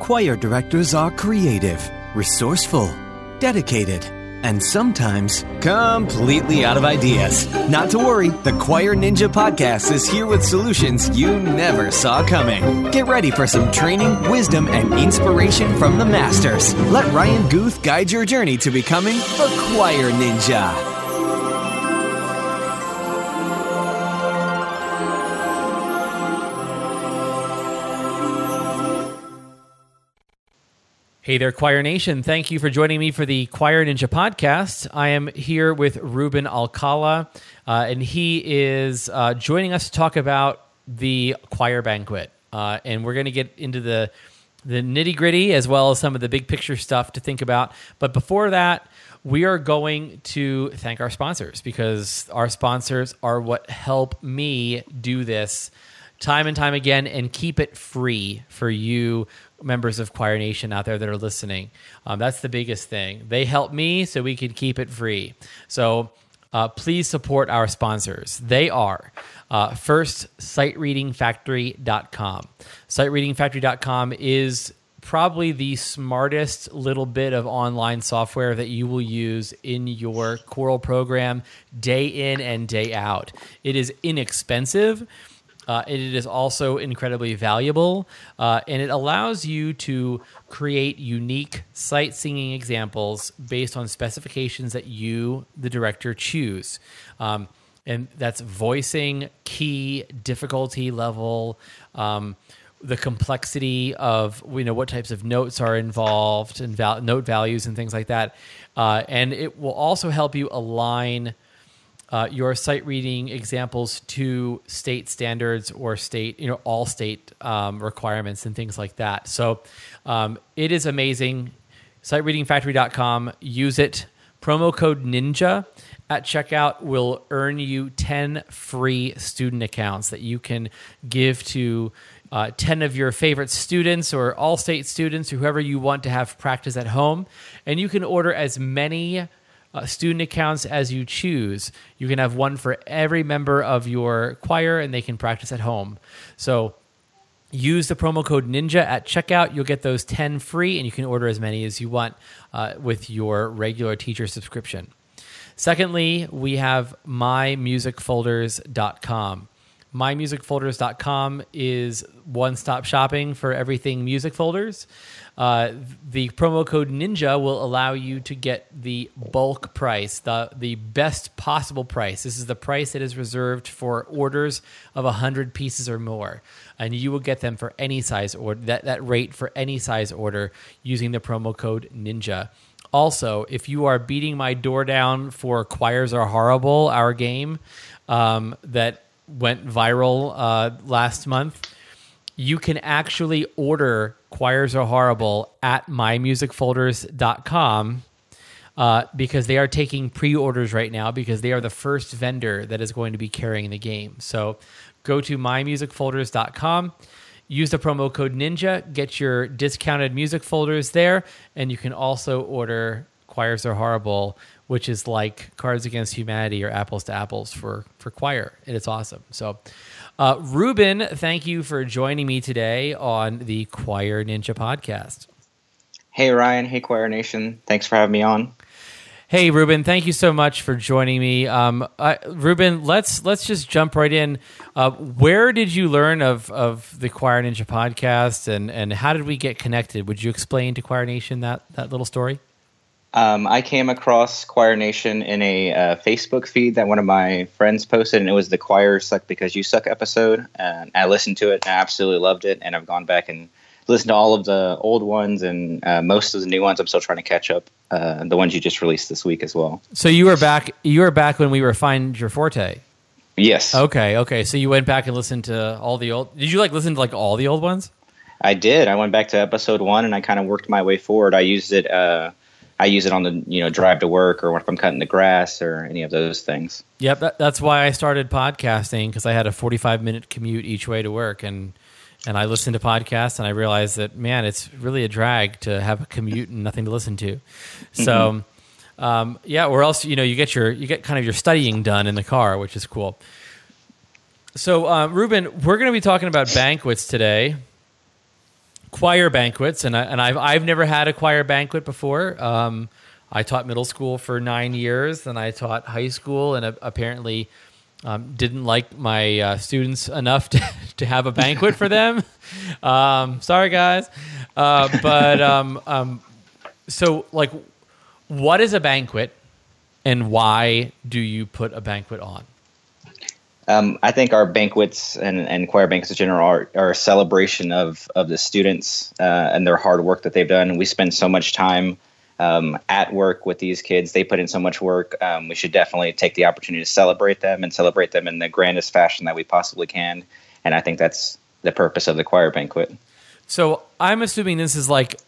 Choir directors are creative, resourceful, dedicated, and sometimes completely out of ideas. Not to worry, the Choir Ninja podcast is here with solutions you never saw coming. Get ready for some training, wisdom, and inspiration from the masters. Let Ryan Guth guide your journey to becoming a Choir Ninja. Hey there, Choir Nation. Thank you for joining me for the Choir Ninja podcast. I am here with Ruben Alcala, uh, and he is uh, joining us to talk about the choir banquet. Uh, and we're going to get into the, the nitty gritty as well as some of the big picture stuff to think about. But before that, we are going to thank our sponsors because our sponsors are what help me do this time and time again and keep it free for you members of Choir Nation out there that are listening. Um, that's the biggest thing. They help me so we can keep it free. So uh, please support our sponsors. They are uh, first, sightreadingfactory.com. Sightreadingfactory.com is probably the smartest little bit of online software that you will use in your choral program day in and day out. It is inexpensive. Uh, it is also incredibly valuable, uh, and it allows you to create unique sight singing examples based on specifications that you, the director, choose. Um, and that's voicing, key, difficulty level, um, the complexity of you know what types of notes are involved and val- note values and things like that. Uh, and it will also help you align uh, your sight reading examples to state standards or state, you know, all state um, requirements and things like that. So um, it is amazing. Sightreadingfactory.com. Use it. Promo code NINJA at checkout will earn you 10 free student accounts that you can give to uh, 10 of your favorite students or all state students or whoever you want to have practice at home. And you can order as many uh, student accounts as you choose. You can have one for every member of your choir, and they can practice at home. So use the promo code ninja at checkout you'll get those 10 free and you can order as many as you want uh, with your regular teacher subscription secondly we have mymusicfolders.com mymusicfolders.com is one-stop shopping for everything music folders uh, the promo code ninja will allow you to get the bulk price, the the best possible price. This is the price that is reserved for orders of hundred pieces or more, and you will get them for any size order. That that rate for any size order using the promo code ninja. Also, if you are beating my door down for choirs are horrible, our game um, that went viral uh, last month you can actually order choirs are horrible at mymusicfolders.com uh, because they are taking pre-orders right now because they are the first vendor that is going to be carrying the game. So go to mymusicfolders.com use the promo code ninja get your discounted music folders there and you can also order choirs are horrible which is like cards against humanity or apples to apples for for choir and it's awesome so uh, Ruben, thank you for joining me today on the Choir Ninja podcast. Hey, Ryan. Hey, Choir Nation. Thanks for having me on. Hey, Ruben. Thank you so much for joining me. Um, uh, Ruben, let's let's just jump right in. Uh, where did you learn of of the Choir Ninja podcast, and and how did we get connected? Would you explain to Choir Nation that that little story? Um, I came across Choir Nation in a uh, Facebook feed that one of my friends posted, and it was the Choir Suck Because You Suck episode. And I listened to it and I absolutely loved it. And I've gone back and listened to all of the old ones and uh, most of the new ones. I'm still trying to catch up. Uh, the ones you just released this week as well. So you were back. You were back when we were Find Your Forte. Yes. Okay. Okay. So you went back and listened to all the old. Did you like listen to like all the old ones? I did. I went back to episode one and I kind of worked my way forward. I used it uh, I use it on the you know drive to work or if I'm cutting the grass or any of those things. Yep, that, that's why I started podcasting because I had a 45 minute commute each way to work and and I listened to podcasts and I realized that man, it's really a drag to have a commute and nothing to listen to. So. Mm-hmm. Um, yeah, or else you know you get your you get kind of your studying done in the car, which is cool. So, uh, Ruben, we're going to be talking about banquets today choir banquets, and I, and I've I've never had a choir banquet before. Um, I taught middle school for nine years, then I taught high school, and uh, apparently um, didn't like my uh, students enough to, to have a banquet for them. Um, sorry, guys, uh, but um, um, so like, what is a banquet, and why do you put a banquet on? Um, I think our banquets and, and choir banquets in general are, are a celebration of, of the students uh, and their hard work that they've done. We spend so much time um, at work with these kids. They put in so much work. Um, we should definitely take the opportunity to celebrate them and celebrate them in the grandest fashion that we possibly can. And I think that's the purpose of the choir banquet. So I'm assuming this is like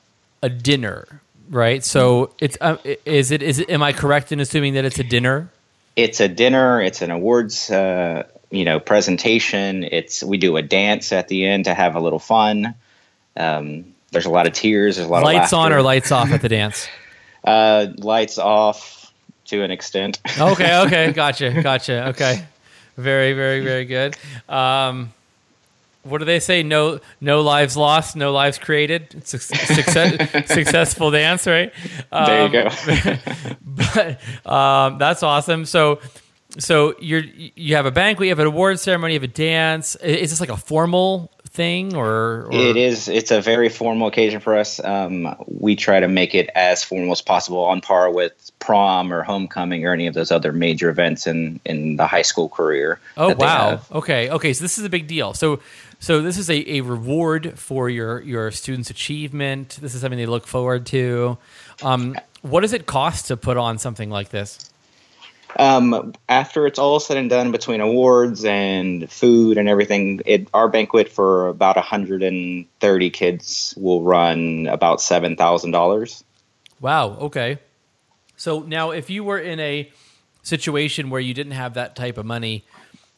a dinner, right? So it's uh, is it is it? Am I correct in assuming that it's a dinner? It's a dinner. It's an awards, uh, you know, presentation. It's we do a dance at the end to have a little fun. Um, there's a lot of tears. There's a lot lights of lights on or lights off at the dance. uh, lights off to an extent. okay. Okay. Gotcha. Gotcha. Okay. Very. Very. Very good. Um, what do they say? No, no lives lost, no lives created. It's a success, successful dance, right? Um, there you go. but um, that's awesome. So, so you're you have a banquet, you have an award ceremony, you have a dance. Is this like a formal thing, or, or? it is? It's a very formal occasion for us. Um, we try to make it as formal as possible, on par with prom or homecoming or any of those other major events in in the high school career. Oh wow! Okay, okay. So this is a big deal. So so this is a, a reward for your your students' achievement. This is something they look forward to. Um, what does it cost to put on something like this? Um, after it's all said and done, between awards and food and everything, it our banquet for about 130 kids will run about seven thousand dollars. Wow. Okay. So now, if you were in a situation where you didn't have that type of money,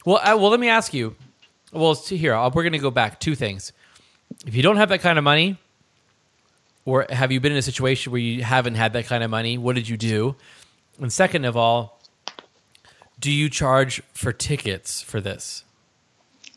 well, I, well, let me ask you well, here we're going to go back two things. If you don't have that kind of money, or have you been in a situation where you haven't had that kind of money? What did you do? And second of all, do you charge for tickets for this?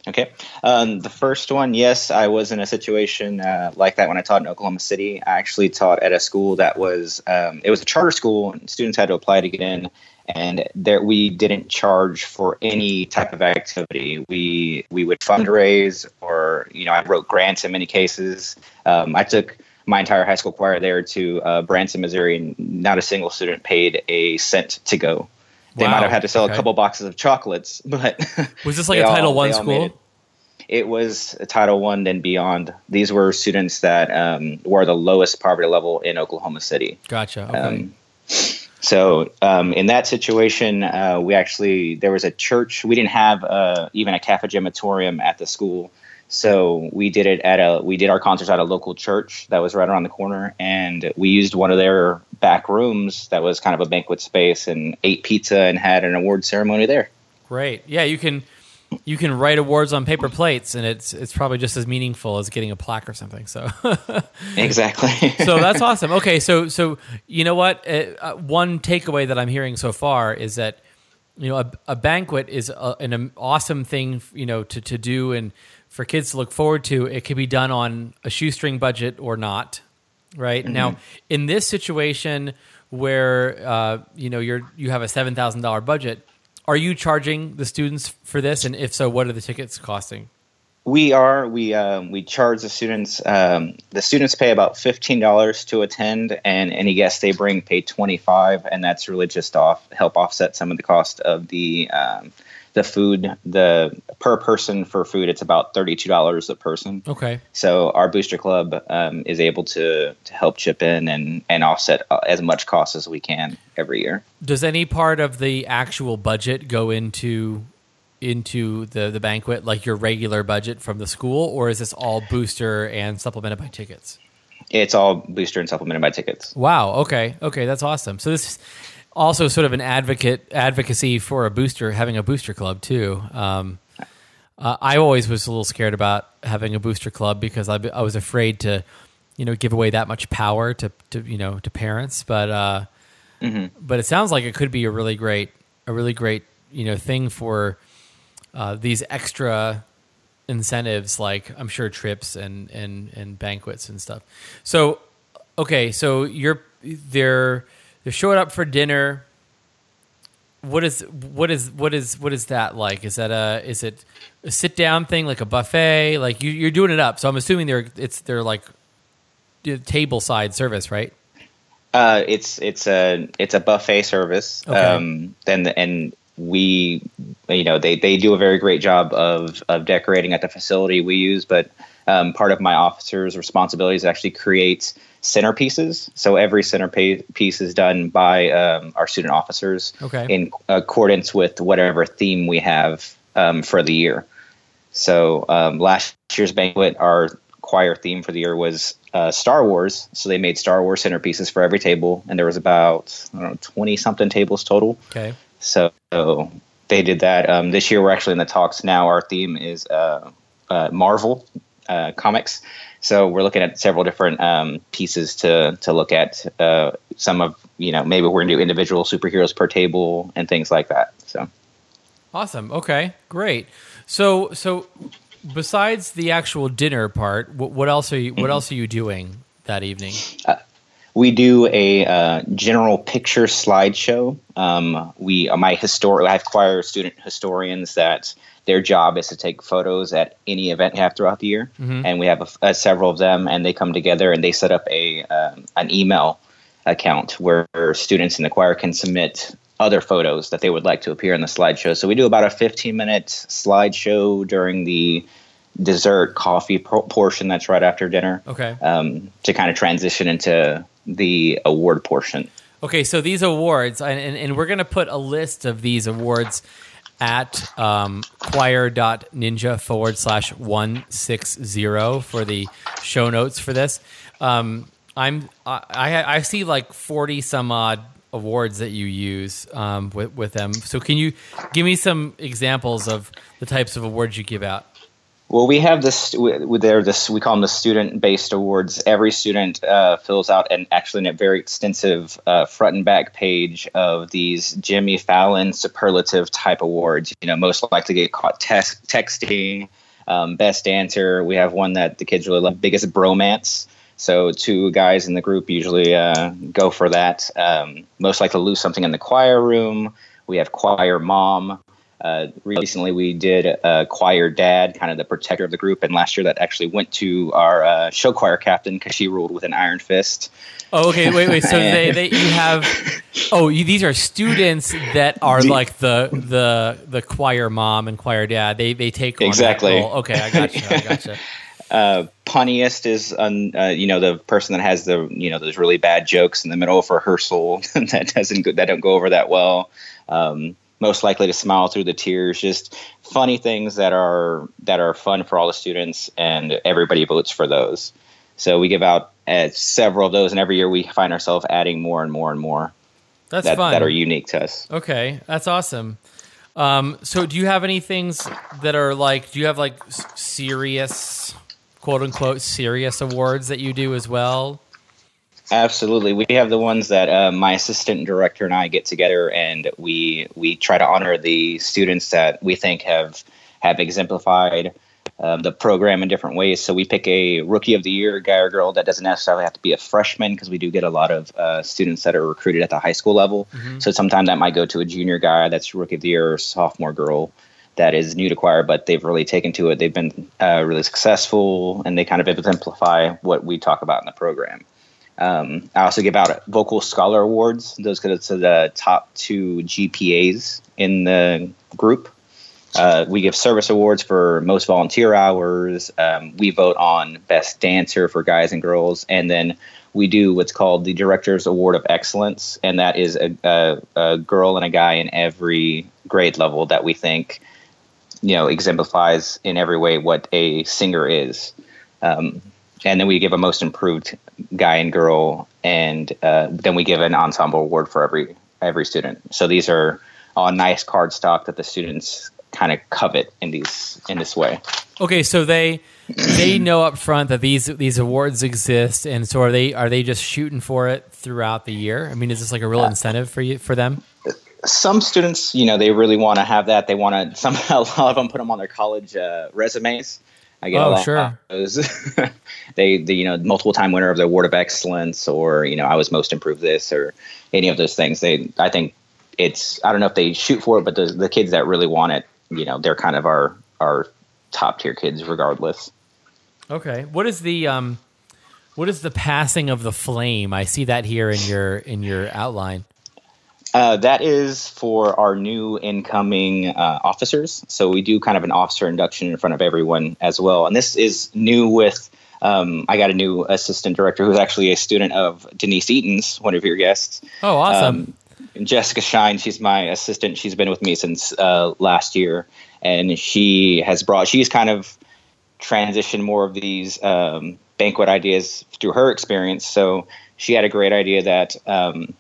Okay. Um, the first one, yes, I was in a situation uh, like that when I taught in Oklahoma City. I actually taught at a school that was um, it was a charter school, and students had to apply to get in and there we didn't charge for any type of activity. We we would fundraise, or you know, I wrote grants in many cases. Um, I took my entire high school choir there to uh, Branson, Missouri, and not a single student paid a cent to go. They wow. might have had to sell okay. a couple boxes of chocolates, but was this like a Title One school? It. it. was a Title One and beyond. These were students that um, were the lowest poverty level in Oklahoma City. Gotcha. Okay. Um, so um, in that situation, uh, we actually there was a church. We didn't have uh, even a cafegimatorium at the school, so we did it at a we did our concerts at a local church that was right around the corner, and we used one of their back rooms that was kind of a banquet space, and ate pizza and had an award ceremony there. Great, yeah, you can you can write awards on paper plates, and it's it's probably just as meaningful as getting a plaque or something. So exactly. so that's awesome. Okay, so so you know what? Uh, uh, one takeaway that I'm hearing so far is that you know a, a banquet is a, an awesome thing you know to to do and for kids to look forward to. It can be done on a shoestring budget or not. Right mm-hmm. now, in this situation where uh, you know you're you have a seven thousand dollar budget are you charging the students for this? And if so, what are the tickets costing? We are. We um, we charge the students. Um, the students pay about fifteen dollars to attend, and any guests they bring pay twenty five, and that's really just off help offset some of the cost of the um, the food the per person for food it's about $32 a person. Okay. So our booster club um, is able to to help chip in and and offset uh, as much cost as we can every year. Does any part of the actual budget go into into the the banquet like your regular budget from the school or is this all booster and supplemented by tickets? It's all booster and supplemented by tickets. Wow. Okay. Okay. That's awesome. So this also sort of an advocate advocacy for a booster, having a booster club too. Um, uh, I always was a little scared about having a booster club because I, I, was afraid to, you know, give away that much power to, to you know to parents. But uh, mm-hmm. but it sounds like it could be a really great a really great you know thing for uh, these extra incentives like I'm sure trips and and and banquets and stuff. So okay, so you're they're they're showing up for dinner. What is what is what is what is that like? Is that a is it a sit down thing like a buffet? Like you, you're doing it up, so I'm assuming they're it's they're like table side service, right? Uh, it's it's a it's a buffet service. Okay. Um, then and we, you know, they they do a very great job of of decorating at the facility we use. But um, part of my officer's responsibilities is actually create centerpieces. So every centerpiece is done by um, our student officers Okay. in accordance with whatever theme we have um, for the year. So um, last year's banquet, our choir theme for the year was uh, Star Wars. So they made Star Wars centerpieces for every table, and there was about I don't know twenty something tables total. Okay. So they did that. Um, this year we're actually in the talks now. Our theme is uh, uh, Marvel uh, comics. So we're looking at several different um, pieces to to look at. Uh, some of you know maybe we're gonna do individual superheroes per table and things like that. So. Awesome. Okay, great. So so besides the actual dinner part, what, what else are you what else are you doing that evening? We do a uh, general picture slideshow. Um, we, uh, my histor- I have choir student historians that their job is to take photos at any event you have throughout the year, and we have a, a, several of them, and they come together and they set up a um, an email account where students in the choir can submit other photos that they would like to appear in the slideshow. So we do about a 15 minute slideshow during the dessert coffee por- portion that's right after dinner Okay. um, to kind of transition into the award portion. Okay, so these awards, and, and, and we're going to put a list of these awards at um, choir.ninja forward slash 160 for the show notes for this. Um, I'm I, I see like 40 some odd awards that you use um, with, with them. So can you give me some examples of the types of awards you give out? Well, we have this. we- They're this. We call them the student-based awards. Every student uh, fills out an actually a very extensive uh, front and back page of these Jimmy Fallon superlative type awards. You know, most likely get caught tex- texting, um, best dancer. We have one that the kids really love, biggest bromance. So two guys in the group usually uh, go for that. Um, most likely lose something in the choir room. We have choir mom. Uh, recently, we did uh, choir dad, kind of the protector of the group, and last year that actually went to our uh, show choir captain because she ruled with an iron fist. Oh, okay. Wait, wait. So they, they you have oh you, these are students that are like the the the choir mom and choir dad. They they take Exactly. Okay, I gotcha. I gotcha. Uh, punniest is, un, uh, you know, the person that has the, you know, those really bad jokes in the middle of rehearsal that doesn't go, that don't go over that well. Um, most likely to smile through the tears. Just funny things that are that are fun for all the students, and everybody votes for those. So we give out uh, several of those, and every year we find ourselves adding more and more and more That's that, fun. that are unique to us. Okay, that's awesome. Um, so, do you have any things that are like? Do you have like serious, quote unquote, serious awards that you do as well? Absolutely, we have the ones that uh, my assistant director and I get together, and we we try to honor the students that we think have have exemplified um, the program in different ways. So we pick a rookie of the year guy or girl that doesn't necessarily have to be a freshman because we do get a lot of uh, students that are recruited at the high school level. So sometimes that might go to a junior guy that's rookie of the year or sophomore girl that is new to choir, but they've really taken to it. They've been uh, really successful, and they kind of exemplify what we talk about in the program. Um, I also give out vocal scholar awards. Those go to the top two GPAs in the group. Uh, we give service awards for most volunteer hours. Um, we vote on best dancer for guys and girls, and then we do what's called the Director's Award of Excellence, and that is a, a, a girl and a guy in every grade level that we think, you know, exemplifies in every way what a singer is. Um, and then we give a most improved guy and girl, and uh, then we give an ensemble award for every every student. So these are all nice card stock that the students kind of covet in these in this way. Okay, so they they know up front that these these awards exist, and so are they are they just shooting for it throughout the year? I mean, is this like a real incentive for you for them? some students, you know, they really want to have that. They want to. Some a lot of them put them on their college uh, resumes. I get Oh, a lot sure. of those. they, the, you know, multiple time winner of the award of excellence, or you know, I was most improved this, or any of those things. They, I think it's. I don't know if they shoot for it, but the the kids that really want it, you know, they're kind of our our top tier kids, regardless. Okay. What is the um, what is the passing of the flame? I see that here in your in your outline. Uh, that is for our new incoming uh, officers. So we do kind of an officer induction in front of everyone as well. And this is new with. Um, I got a new assistant director who's actually a student of Denise Eaton's, one of your guests. Oh, awesome. Um, Jessica Shine, she's my assistant. She's been with me since uh, last year, and she has brought. She's kind of transitioned more of these um, banquet ideas through her experience. So she had a great idea that um,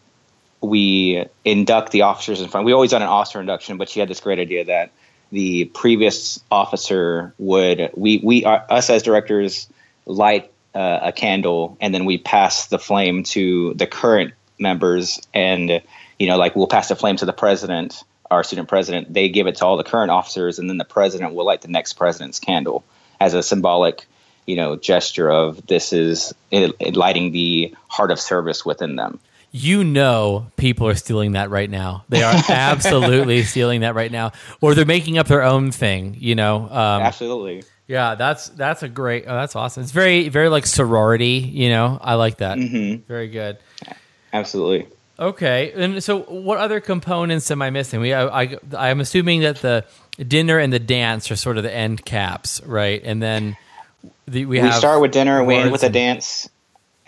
we induct the officers in front. We always done an officer induction, but she had this great idea that the previous officer would we we uh, us as directors light uh, a candle and then we pass the flame to the current members and you know like we'll pass the flame to the president our student president they give it to all the current officers and then the president will light the next president's candle as a symbolic you know gesture of this is lighting the heart of service within them you know people are stealing that right now. They are absolutely stealing that right now, or they're making up their own thing. You know, um, absolutely yeah, that's that's a great. Oh, that's awesome. It's very very like sorority. You know, I like that. Mhm. Very good. absolutely Okay, and so what other components am I missing? We, I, I, I'm assuming that the dinner and the dance are sort of the end caps, right? And then the, we, we start with dinner we end with a dance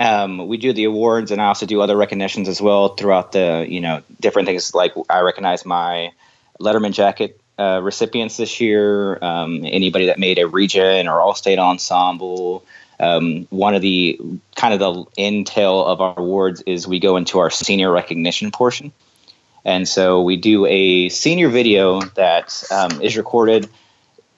um, we do the awards and i also do other recognitions as well throughout the you know different things like i recognize my letterman jacket uh, recipients this year um, anybody that made a region or all state ensemble um, one of the kind of the intel of our awards is we go into our senior recognition portion and so we do a senior video that um, is recorded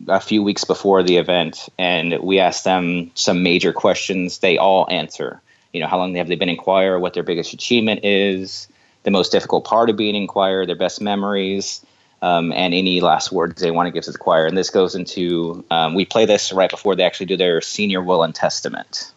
a few weeks before the event, and we ask them some major questions. They all answer. You know, how long have they been in choir? What their biggest achievement is? The most difficult part of being in choir? Their best memories? Um, and any last words they want to give to the choir. And this goes into um, we play this right before they actually do their senior will and testament.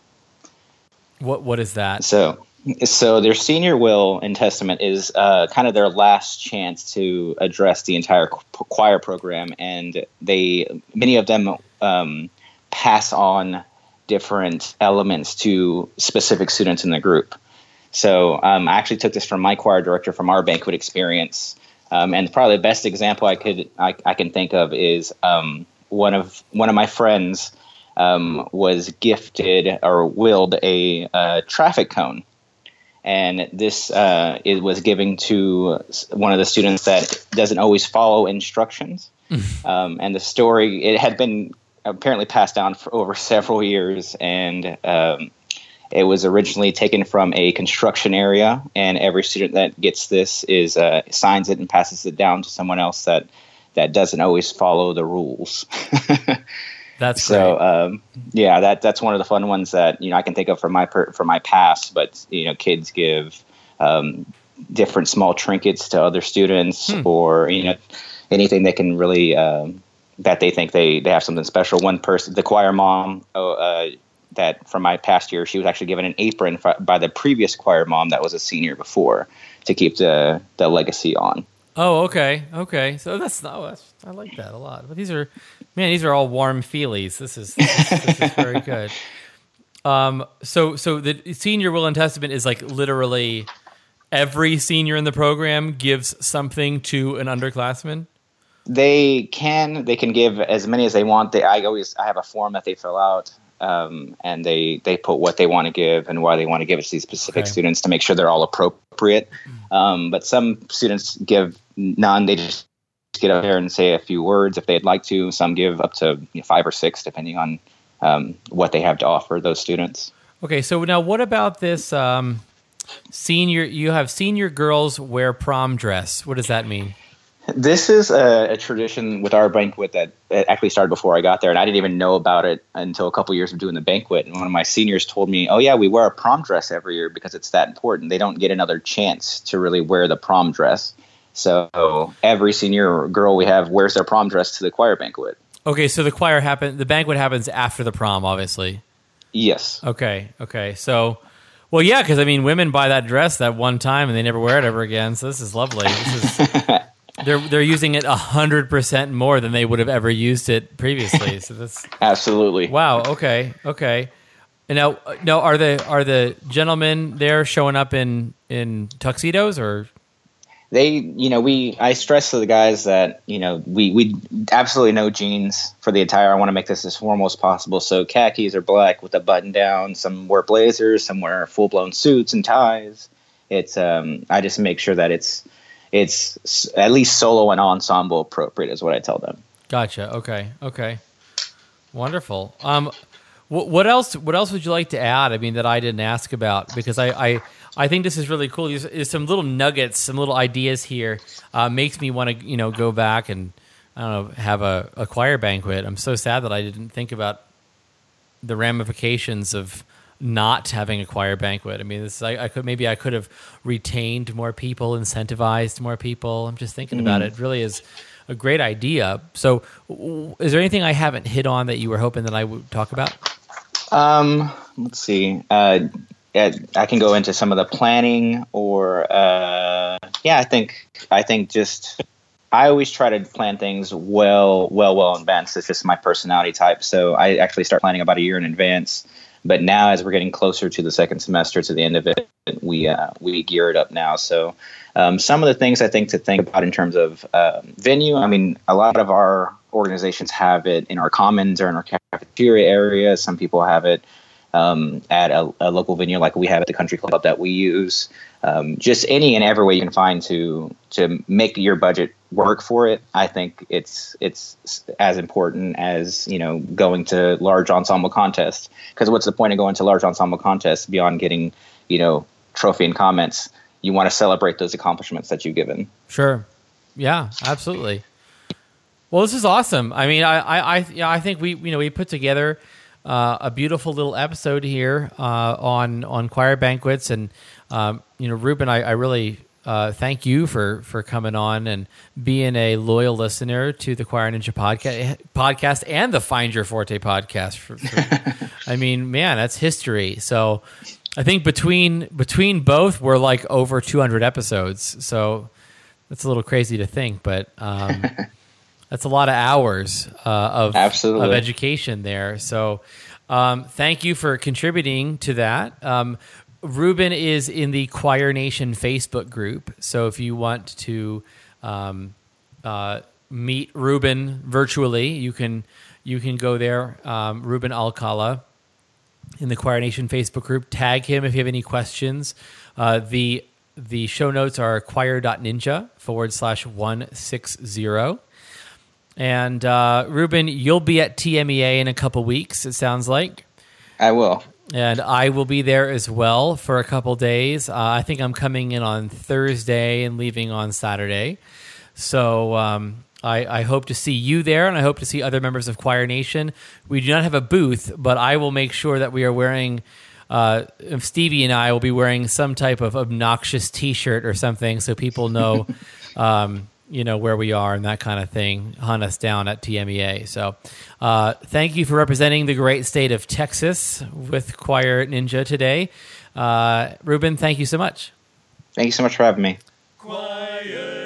What what is that? So, so their senior will and testament is uh, kind of their last chance to address the entire choir program, and they many of them um, pass on different elements to specific students in the group. So um, I actually took this from my choir director from our banquet experience, um, and probably the best example I could I, I can think of is um, one of one of my friends um, was gifted or willed a, uh traffic cone, and this uh, it was given to one of the students that doesn't always follow instructions. um, and the story it had been apparently passed down for over several years, and um, it was originally taken from a construction area, and every student that gets this is uh, signs it and passes it down to someone else that that doesn't always follow the rules. That's so um, yeah, that that's one of the fun ones that you know I can think of from my per, from my past. But you know, kids give um, different small trinkets to other students, or you know, anything that can really um, that they think they they have something special. One person, the choir mom. Oh, uh, that from my past year, she was actually given an apron fi- by the previous choir mom that was a senior before to keep the the legacy on. Oh, okay, okay. So that's oh, that's I like that a lot. But these are, man, these are all warm feelies. This is this is, this is very good. Um, so so the senior will and testament is like literally every senior in the program gives something to an underclassman. They can they can give as many as they want they i always i have a form that they fill out um, and they they put what they want to give and why they want to give it to these specific Okay. students to make sure they're all appropriate um, but some students give none they just get up there and say a few words if they'd like to some give up to you know, five or six depending on um, what they have to offer those students Okay, so now what about this um, senior? You have senior girls wear prom dress. What does that mean? This is a, a tradition with our banquet that actually started before I got there, and I didn't even know about it until a couple years of doing the banquet. And one of my seniors told me, "Oh yeah, we wear a prom dress every year because it's that important. They don't get another chance to really wear the prom dress." So every senior girl we have wears their prom dress to the choir banquet. Okay, so the choir happen. The banquet happens after the prom, obviously. Yes. Okay. Okay. So, well, yeah, because I mean, women buy that dress that one time and they never wear it ever again. So this is lovely. This is they're they're using it hundred percent more than they would have ever used it previously. So that's Absolutely. wow. Okay. Okay. And now, now are the are the gentlemen there showing up in in tuxedos or? they you know we i stress to the guys that you know we we absolutely no jeans for the attire i want to make this as formal as possible so khakis or black with a button down some wear blazers some wear full-blown suits and ties it's um i just make sure that it's it's at least solo and ensemble appropriate is what i tell them Gotcha. Okay. Okay. Wonderful. Um, what, what else? What else would you like to add? I mean, that I didn't ask about because I I, I think this is really cool. There's, there's some little nuggets, some little ideas here. Uh, makes me want to you know go back and I don't know have a, a choir banquet. I'm so sad that I didn't think about the ramifications of not having a choir banquet. I mean, this I, I could maybe I could have retained more people, incentivized more people. I'm just thinking about it. It really is a great idea. So, is there anything I haven't hit on that you were hoping that I would talk about? Um, let's see. Uh, I can go into some of the planning, or uh, yeah, I think I think just I always try to plan things well, well, well in advance. It's just my personality type. So I actually start planning about a year in advance. But now, as we're getting closer to the second semester, to the end of it, we uh, we gear it up now. So um, some of the things I think to think about in terms of um, venue. I mean, a lot of our organizations have it in our commons or in our cafeteria area. Some people have it um, at a, a local venue like we have at the country club that we use. Um, just any and every way you can find to to make your budget work for it. I think it's it's as important as you know going to large ensemble contests. Because what's the point of going to large ensemble contests beyond getting you know trophy and comments? You want to celebrate those accomplishments that you've given. Sure. Yeah, absolutely. Well, this is awesome. I mean, I, I, I, yeah, I think we, you know, we put together uh, a beautiful little episode here uh, on on choir banquets, and um, you know, Ruben, I, I really uh, thank you for for coming on and being a loyal listener to the Choir Ninja podcast podcast and the Find Your Forte podcast. For, for, I mean, man, that's history. So. I think between between both we're like over 200 episodes, so that's a little crazy to think, but um, that's a lot of hours uh, of Absolutely. of education there. So, um, thank you for contributing to that. Um, Ruben is in the Choir Nation Facebook group, so if you want to um, uh, meet Ruben virtually, you can you can go there. Um, Ruben Alcala in the Choir Nation Facebook group. Tag him if you have any questions. Uh, the the show notes are choir.ninja forward slash 160. And uh, Ruben, you'll be at TMEA in a couple weeks, it sounds like. I will. And I will be there as well for a couple days. Uh, I think I'm coming in on Thursday and leaving on Saturday. So um, I, I hope to see you there, and I hope to see other members of Choir Nation. We do not have a booth, but I will make sure that we are wearing. Uh, Stevie and I will be wearing some type of obnoxious T-shirt or something, so people know, um, you know, where we are and that kind of thing. Hunt us down at TMEA. So, uh, thank you for representing the great state of Texas with Choir Ninja today, uh, Ruben. Thank you so much. Thank you so much for having me. Choir